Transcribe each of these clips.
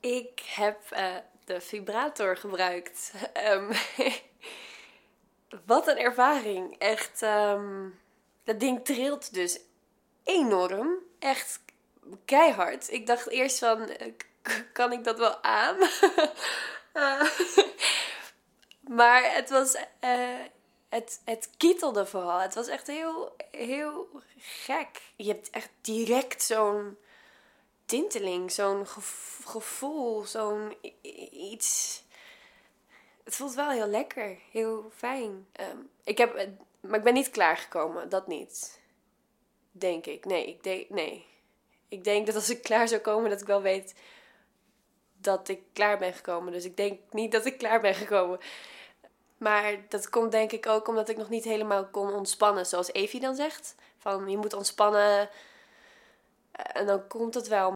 Ik heb eh, de vibrator gebruikt. Ehm, wat een ervaring. Echt, ehm, dat ding trilt dus enorm. Echt keihard. Ik dacht eerst van, eh, kan ik dat wel aan? Eh, maar het was, het, het kietelde vooral. Het was echt heel, heel gek. Je hebt echt direct zo'n tinteling, zo'n gev- gevoel, zo'n iets. Het voelt wel heel lekker, heel fijn. Ehm, ik heb, het- maar ik ben niet klaargekomen, dat niet. Denk ik. Nee, ik denk, nee. Ik denk dat als ik klaar zou komen, dat ik wel weet dat ik klaar ben gekomen. Dus ik denk niet dat ik klaar ben gekomen. Maar dat komt denk ik ook omdat ik nog niet helemaal kon ontspannen, zoals Evie dan zegt. Van je moet ontspannen eh, en dan komt het wel.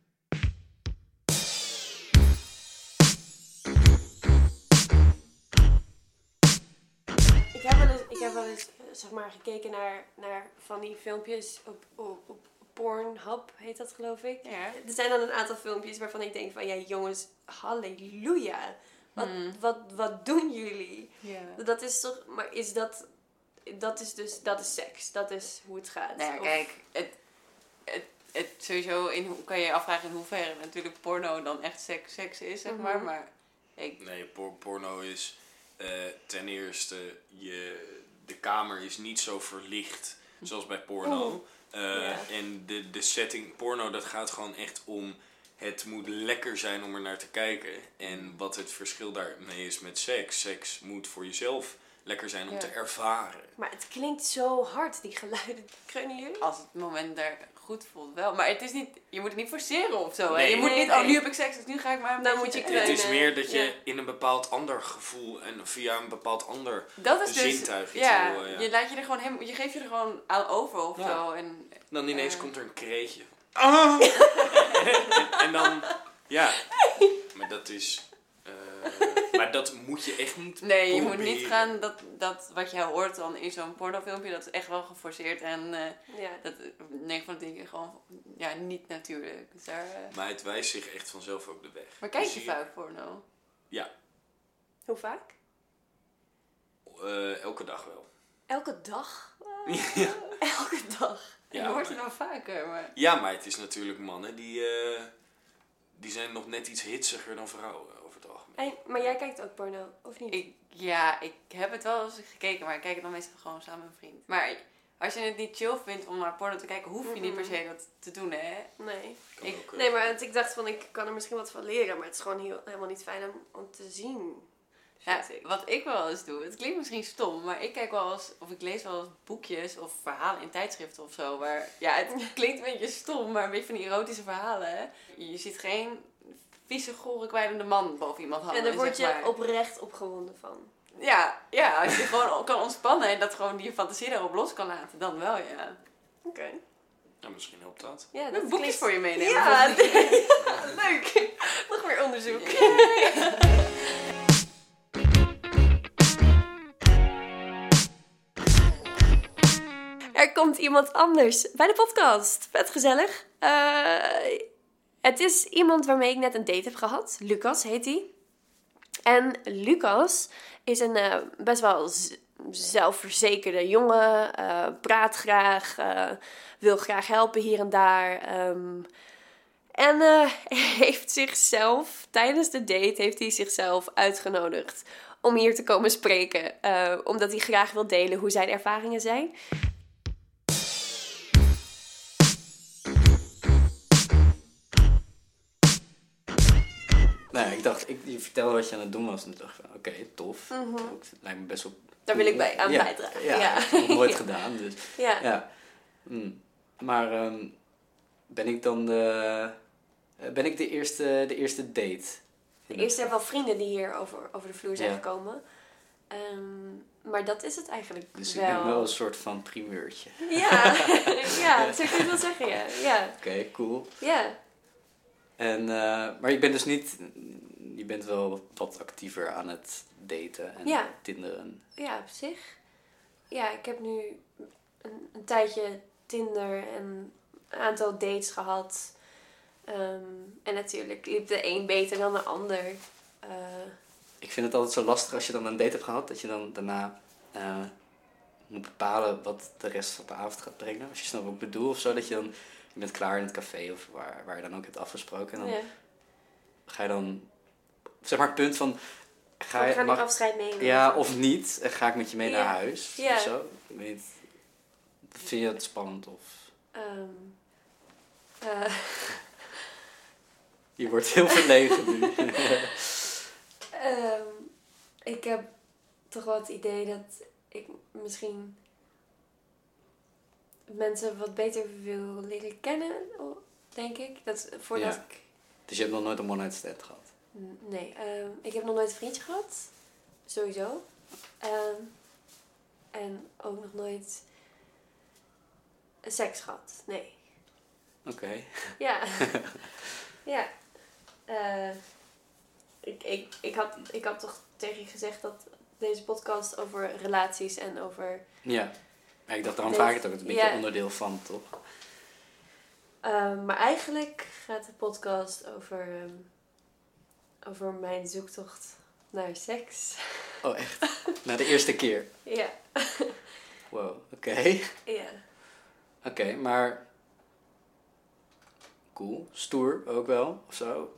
Zeg maar, gekeken naar, naar van die filmpjes op, op, op Pornhub, heet dat geloof ik. Ja. Er zijn dan een aantal filmpjes waarvan ik denk van, ja jongens, halleluja. Wat, wat, wat doen jullie? ja. Dat is toch, maar is dat, dat is dus, dat is seks. Dat is hoe het gaat. Nou ja, Of- kijk, het, het, het sowieso in, hoe- kan je je afvragen in hoeverre natuurlijk porno dan echt seks, seks is, zeg maar. Mhm. Maar ik, Nee, por- porno is eh, ten eerste, je, de kamer is niet zo verlicht zoals bij porno. Eh, Ja. En de, de setting porno, dat gaat gewoon echt om... Het moet lekker zijn om er naar te kijken. En wat het verschil daarmee is met seks. Seks moet voor jezelf lekker zijn om Ja. te ervaren. Maar het klinkt zo hard, die geluiden. Kreunen jullie? als het moment daar goed voelt wel. Maar het is niet, je moet het niet forceren of zo. hè. Nee. Je moet Nee, niet, nee. oh nu heb ik seks, dus nu ga ik maar een Dan beetje- moet je Het is Kreunen, meer dat je ja. in een bepaald ander gevoel en via een bepaald ander Dat is dus, zintuig iets ja, wil, ja. je laat je er gewoon helemaal, je geeft je er gewoon aan over of Ja. zo. En, Dan ineens Eh. komt er een kreetje. Ah! en, en dan, ja. Maar dat is. eh, maar dat moet je echt niet. nee, je moet niet gaan, dat, dat wat jij hoort dan in zo'n pornofilmpje, dat is echt wel geforceerd. En eh, Ja. dat 9 van de dingen gewoon ja, niet natuurlijk. Dus daar, eh, Maar het wijst zich echt vanzelf ook de weg. Maar kijk je Zie vaak porno? Ja, Hoe vaak? eh, elke dag wel. Elke dag? ja. Elke dag. je hoort het wel vaker, maar... ja, maar het is natuurlijk mannen die. Die zijn nog net iets hitsiger dan vrouwen over het algemeen. En, maar jij kijkt ook porno, of niet? Ik, ja, ik heb het wel eens gekeken, maar ik kijk het dan meestal gewoon samen met een vriend. Maar als je het niet chill vindt om naar porno te kijken, hoef je niet per se dat te doen, hè? Nee. Ik- eh, Nee, maar want ik dacht van, ik kan er misschien wat van leren. Maar het is gewoon heel, helemaal niet fijn om, om te zien. Ja, wat ik wel eens doe, het klinkt misschien stom, maar ik kijk wel eens, of ik lees wel eens boekjes of verhalen in tijdschriften of zo. Waar, ja, het klinkt een beetje stom, maar een beetje van die erotische verhalen. Hè? Je ziet geen vieze, gore, kwijlende man boven iemand hangen. En daar word je maar. oprecht opgewonden van. Ja, ja, als je gewoon kan ontspannen en dat gewoon die fantasie daarop los kan laten, dan wel, ja. Oké. ja, misschien helpt dat. Ja, Dat boekjes klinkt- voor je meenemen. Ja, leuk. Nog meer onderzoek. Er komt iemand anders bij de podcast. Vet gezellig. Eh, het is iemand waarmee ik net een date heb gehad. Lucas heet hij. En Lucas is een eh, best wel zelfverzekerde jongen. eh, praat graag, wil graag helpen hier en daar. ehm, en heeft zichzelf, tijdens de date, heeft hij zichzelf uitgenodigd om hier te komen spreken. omdat hij graag wil delen hoe zijn ervaringen zijn. Nou, ik dacht, ik, je vertelde wat je aan het doen was. En toen dacht ik van, oké, tof. Het lijkt me best wel... Daar wil ik bij aan ja, bijdragen. Ja, heb ik nooit gedaan. Dus, Ja. ja. Mm. Maar ehm, ben ik dan de... eh, Ben ik de eerste, de eerste date? De eerste hebben wel vrienden die hier over, over de vloer zijn gekomen. Ehm, maar dat is het eigenlijk Dus ik ben wel een soort van primeurtje. Ja, ja, zo kun je wel zeggen, ja. Ja, Oké, cool. ja. En, eh, maar je bent dus niet... Je bent wel wat actiever aan het daten en Ja. tinderen. ja op zich. Ja, ik heb nu een, een tijdje Tinder en een aantal dates gehad. Ehm, en natuurlijk liep de een beter dan de ander. Eh, Ik vind het altijd zo lastig als je dan een date hebt gehad, dat je dan daarna eh, moet bepalen wat de rest van de avond gaat brengen. Als je snapt wat ik bedoel of zo, dat je dan, je bent klaar in het café of waar, waar je dan ook hebt afgesproken. En dan ja. ga je dan, zeg maar het punt van, ga je, gaan mag, nu afscheid nemen. ja of niet, en ga ik met je mee Ja. naar huis Ja. of zo. Ik weet vind je dat spannend of... Ehm, eh, Je wordt heel verlegen nu. Ehm, ik heb toch wel het idee dat ik misschien mensen wat beter wil leren kennen, o- denk ik. Dat voordat Ja. ik. dus je hebt nog nooit een one-night stand gehad? Nee, ehm, ik heb nog nooit een vriendje gehad. Sowieso. Ehm, en ook nog nooit seks gehad. Nee. Oké. Ja. ja. Eh, ik, ik, ik, had, ik had toch tegen je gezegd dat deze podcast over relaties en over... Ja. Maar ik dacht, daarom Deze- vraag ik het ook. Het is een beetje onderdeel van, toch? Ehm, maar eigenlijk gaat de podcast over, ehm, over mijn zoektocht naar seks. Oh, echt? Na de eerste keer? ja. Wow, oké. Ja. Oké, maar... Cool. Stoer ook wel, of zo.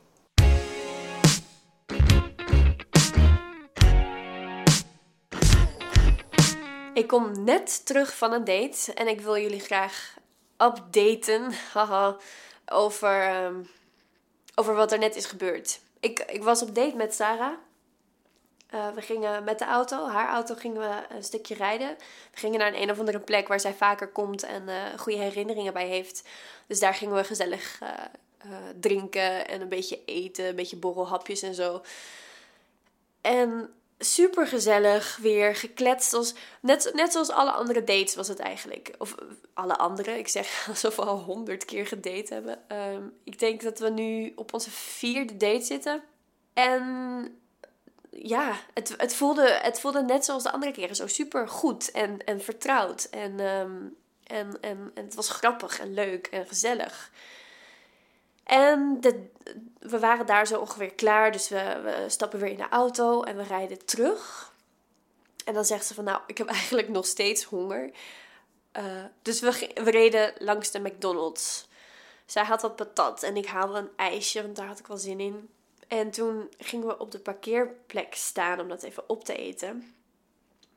Ik kom net terug van een date en ik wil jullie graag updaten haha, over, ehm, over wat er net is gebeurd. Ik, ik was op date met Sarah. Eh, we gingen met de auto, haar auto, gingen we een stukje rijden. We gingen naar een, een of andere plek waar zij vaker komt en eh, goede herinneringen bij heeft. Dus daar gingen we gezellig eh, drinken en een beetje eten, een beetje borrelhapjes en zo. En super gezellig, weer gekletst. Als, net, net zoals alle andere dates was het eigenlijk. Of alle andere, ik zeg alsof we al honderd keer gedate hebben. Ehm, ik denk dat we nu op onze vierde date zitten. En ja, het, het, voelde, het voelde net zoals de andere keren zo super goed en, en vertrouwd. En, ehm, en, en, en het was grappig en leuk en gezellig. En we waren daar zo ongeveer klaar, dus we, stappen weer in de auto en we rijden terug. En dan zegt ze van, nou, ik heb eigenlijk nog steeds honger. Eh, dus we, we reden langs de McDonald's. Zij had wat patat en ik haalde een ijsje, want daar had ik wel zin in. En toen gingen we op de parkeerplek staan om dat even op te eten.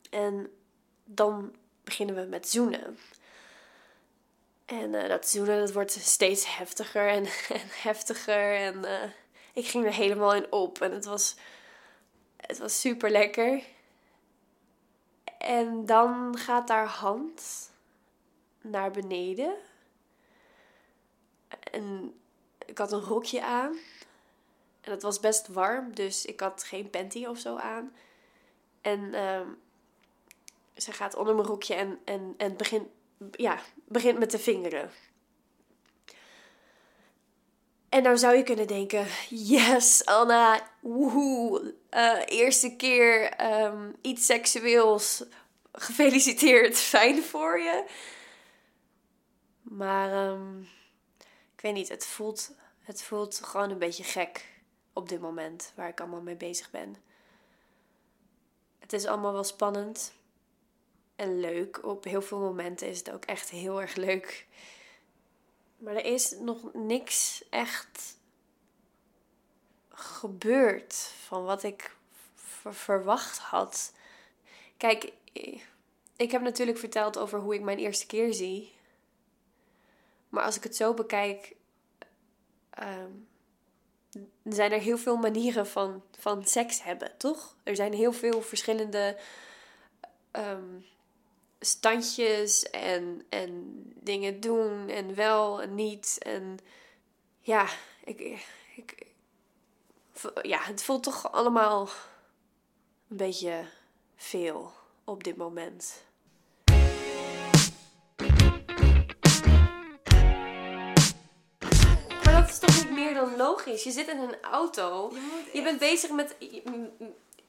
En dan beginnen we met zoenen. En eh, dat zoenen dat wordt steeds heftiger en, en heftiger. En eh, ik ging er helemaal in op. En het was, het was super lekker. En dan gaat haar hand naar beneden. En ik had een rokje aan. En het was best warm, dus ik had geen panty of zo aan. En ehm, ze gaat onder mijn rokje en, en, en begint, ja, begint met de vingeren. En nou zou je kunnen denken, yes, Anna, woehoe, eh, eerste keer ehm, iets seksueels, gefeliciteerd, fijn voor je. Maar ehm, ik weet niet, het voelt, het voelt gewoon een beetje gek op dit moment waar ik allemaal mee bezig ben. Het is allemaal wel spannend en leuk. Op heel veel momenten is het ook echt heel erg leuk. Maar er is nog niks echt gebeurd van wat ik ver- verwacht had. Kijk, ik heb natuurlijk verteld over hoe ik mijn eerste keer zie. Maar als ik het zo bekijk, ehm, zijn er heel veel manieren van, van seks hebben, toch? Er zijn heel veel verschillende ehm, standjes en, en dingen doen en wel en niet. En ja, ik, ik, ja, het voelt toch allemaal een beetje veel op dit moment. Maar dat is toch niet meer dan logisch? Je zit in een auto. Je bent bezig met.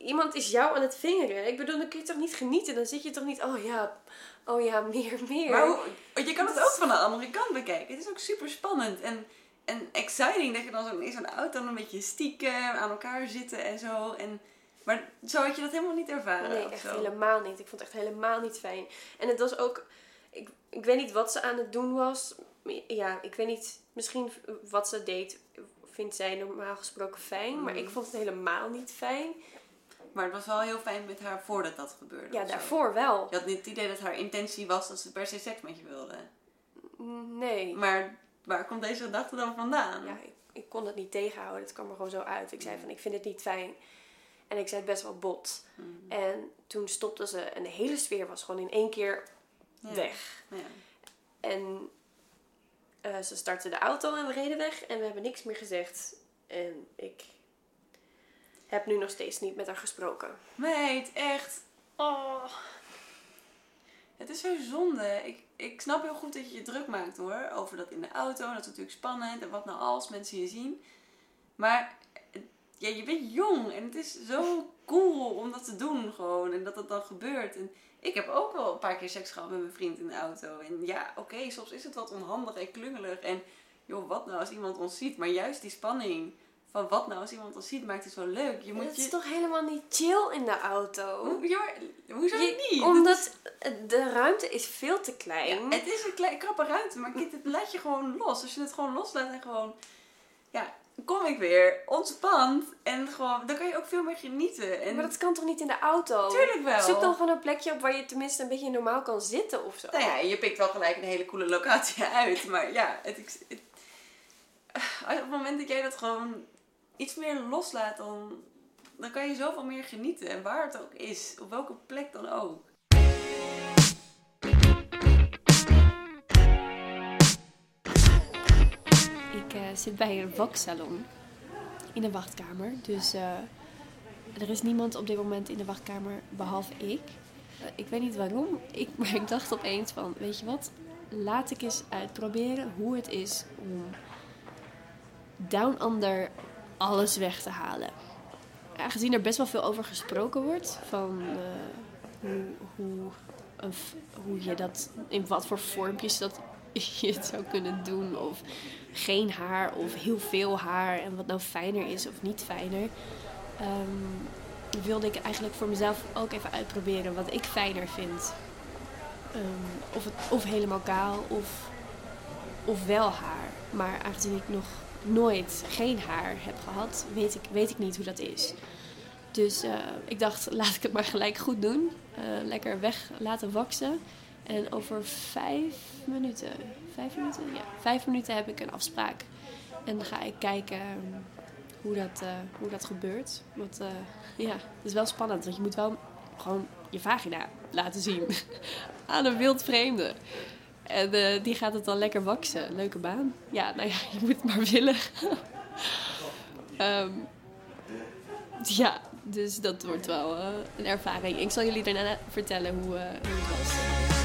Iemand is jou aan het vingeren. Ik bedoel, dan kun je toch niet genieten? Dan zit je toch niet. Oh ja, oh ja, meer, meer. Maar hoe- je kan het ook van de andere kant bekijken. Het is ook super spannend. En en exciting dat je dan zo in zo'n auto dan een beetje stiekem aan elkaar zitten en zo. En, maar zo had je dat helemaal niet ervaren? Nee, echt zo? helemaal niet. Ik vond het echt helemaal niet fijn. En het was ook... Ik, ik weet niet wat ze aan het doen was. Ja, ik weet niet... Misschien wat ze deed vindt zij normaal gesproken fijn. Maar ik vond het helemaal niet fijn. Maar het was wel heel fijn met haar voordat dat gebeurde. Ja, zo. daarvoor wel. Je had niet het idee dat haar intentie was dat ze per se seks met je wilde. Nee. Maar waar komt deze gedachte dan vandaan? Ja, ik, ik kon het niet tegenhouden. Het kwam er gewoon zo uit. Ik zei van, ik vind het niet fijn. En ik zei het best wel bot. Hmm. En toen stopte ze en de hele sfeer was gewoon in één keer Ja. weg. Ja. En eh, ze startte de auto en we reden weg en we hebben niks meer gezegd. En ik heb nu nog steeds niet met haar gesproken. Meid, echt. Oh. Het is zo zonde. Ik, ik snap heel goed dat je je druk maakt hoor. Over dat in de auto. Dat is natuurlijk spannend. En wat nou als mensen je zien. Maar ja, je bent jong. En het is zo cool om dat te doen gewoon. En dat dat dan gebeurt. En ik heb ook wel een paar keer seks gehad met mijn vriend in de auto. En ja, oké, soms is het wat onhandig en klungelig. En joh, wat nou als iemand ons ziet. Maar juist die spanning van wat nou als iemand ons ziet maakt het zo leuk. Je moet het je... is toch helemaal niet chill in de auto? Hoe- ja, maar hoezo Je- niet? Omdat de ruimte is veel te klein. Ja, het is een klein, krappe ruimte, maar kind, het laat je gewoon los. Als je het gewoon loslaat en gewoon... Ja, kom ik weer, ontspant. En gewoon, dan kan je ook veel meer genieten. En Maar dat kan toch niet in de auto? Tuurlijk wel. Zoek dan gewoon een plekje op waar je tenminste een beetje normaal kan zitten of zo. Nou ja, je pikt wel gelijk een hele coole locatie uit. Maar ja, het- op het moment dat jij dat gewoon iets meer loslaat, dan, dan kan je zoveel meer genieten. En waar het ook is, op welke plek dan ook. Ik eh, zit bij een waksalon in de wachtkamer. Dus eh, er is niemand op dit moment in de wachtkamer behalve ik. Eh, ik weet niet waarom, ik, maar ik dacht opeens van, weet je wat? Laat ik eens uitproberen hoe het is om down under alles weg te halen. Aangezien er best wel veel over gesproken wordt, van eh, hoe, hoe, je dat, in wat voor vormpjes dat je het zou kunnen doen. Of geen haar of heel veel haar en wat nou fijner is of niet fijner. ehm, wilde ik eigenlijk voor mezelf ook even uitproberen wat ik fijner vind. Ehm, of, het, of helemaal kaal of, of wel haar. Maar aangezien ik nog nooit geen haar heb gehad, weet ik, weet ik niet hoe dat is. Dus eh, ik dacht, laat ik het maar gelijk goed doen. Eh, lekker weg laten waksen. En over vijf minuten, vijf minuten? Ja, vijf minuten heb ik een afspraak. En dan ga ik kijken hoe dat, eh, hoe dat gebeurt. Want ja, het is wel spannend. Want je moet wel gewoon je vagina laten zien aan een wild vreemde. En eh, die gaat het dan lekker waksen. Leuke baan. Ja, nou ja, je moet het maar willen. Ehm, ja, dus dat wordt wel eh, een ervaring. Ik zal jullie daarna vertellen hoe, eh, hoe het was.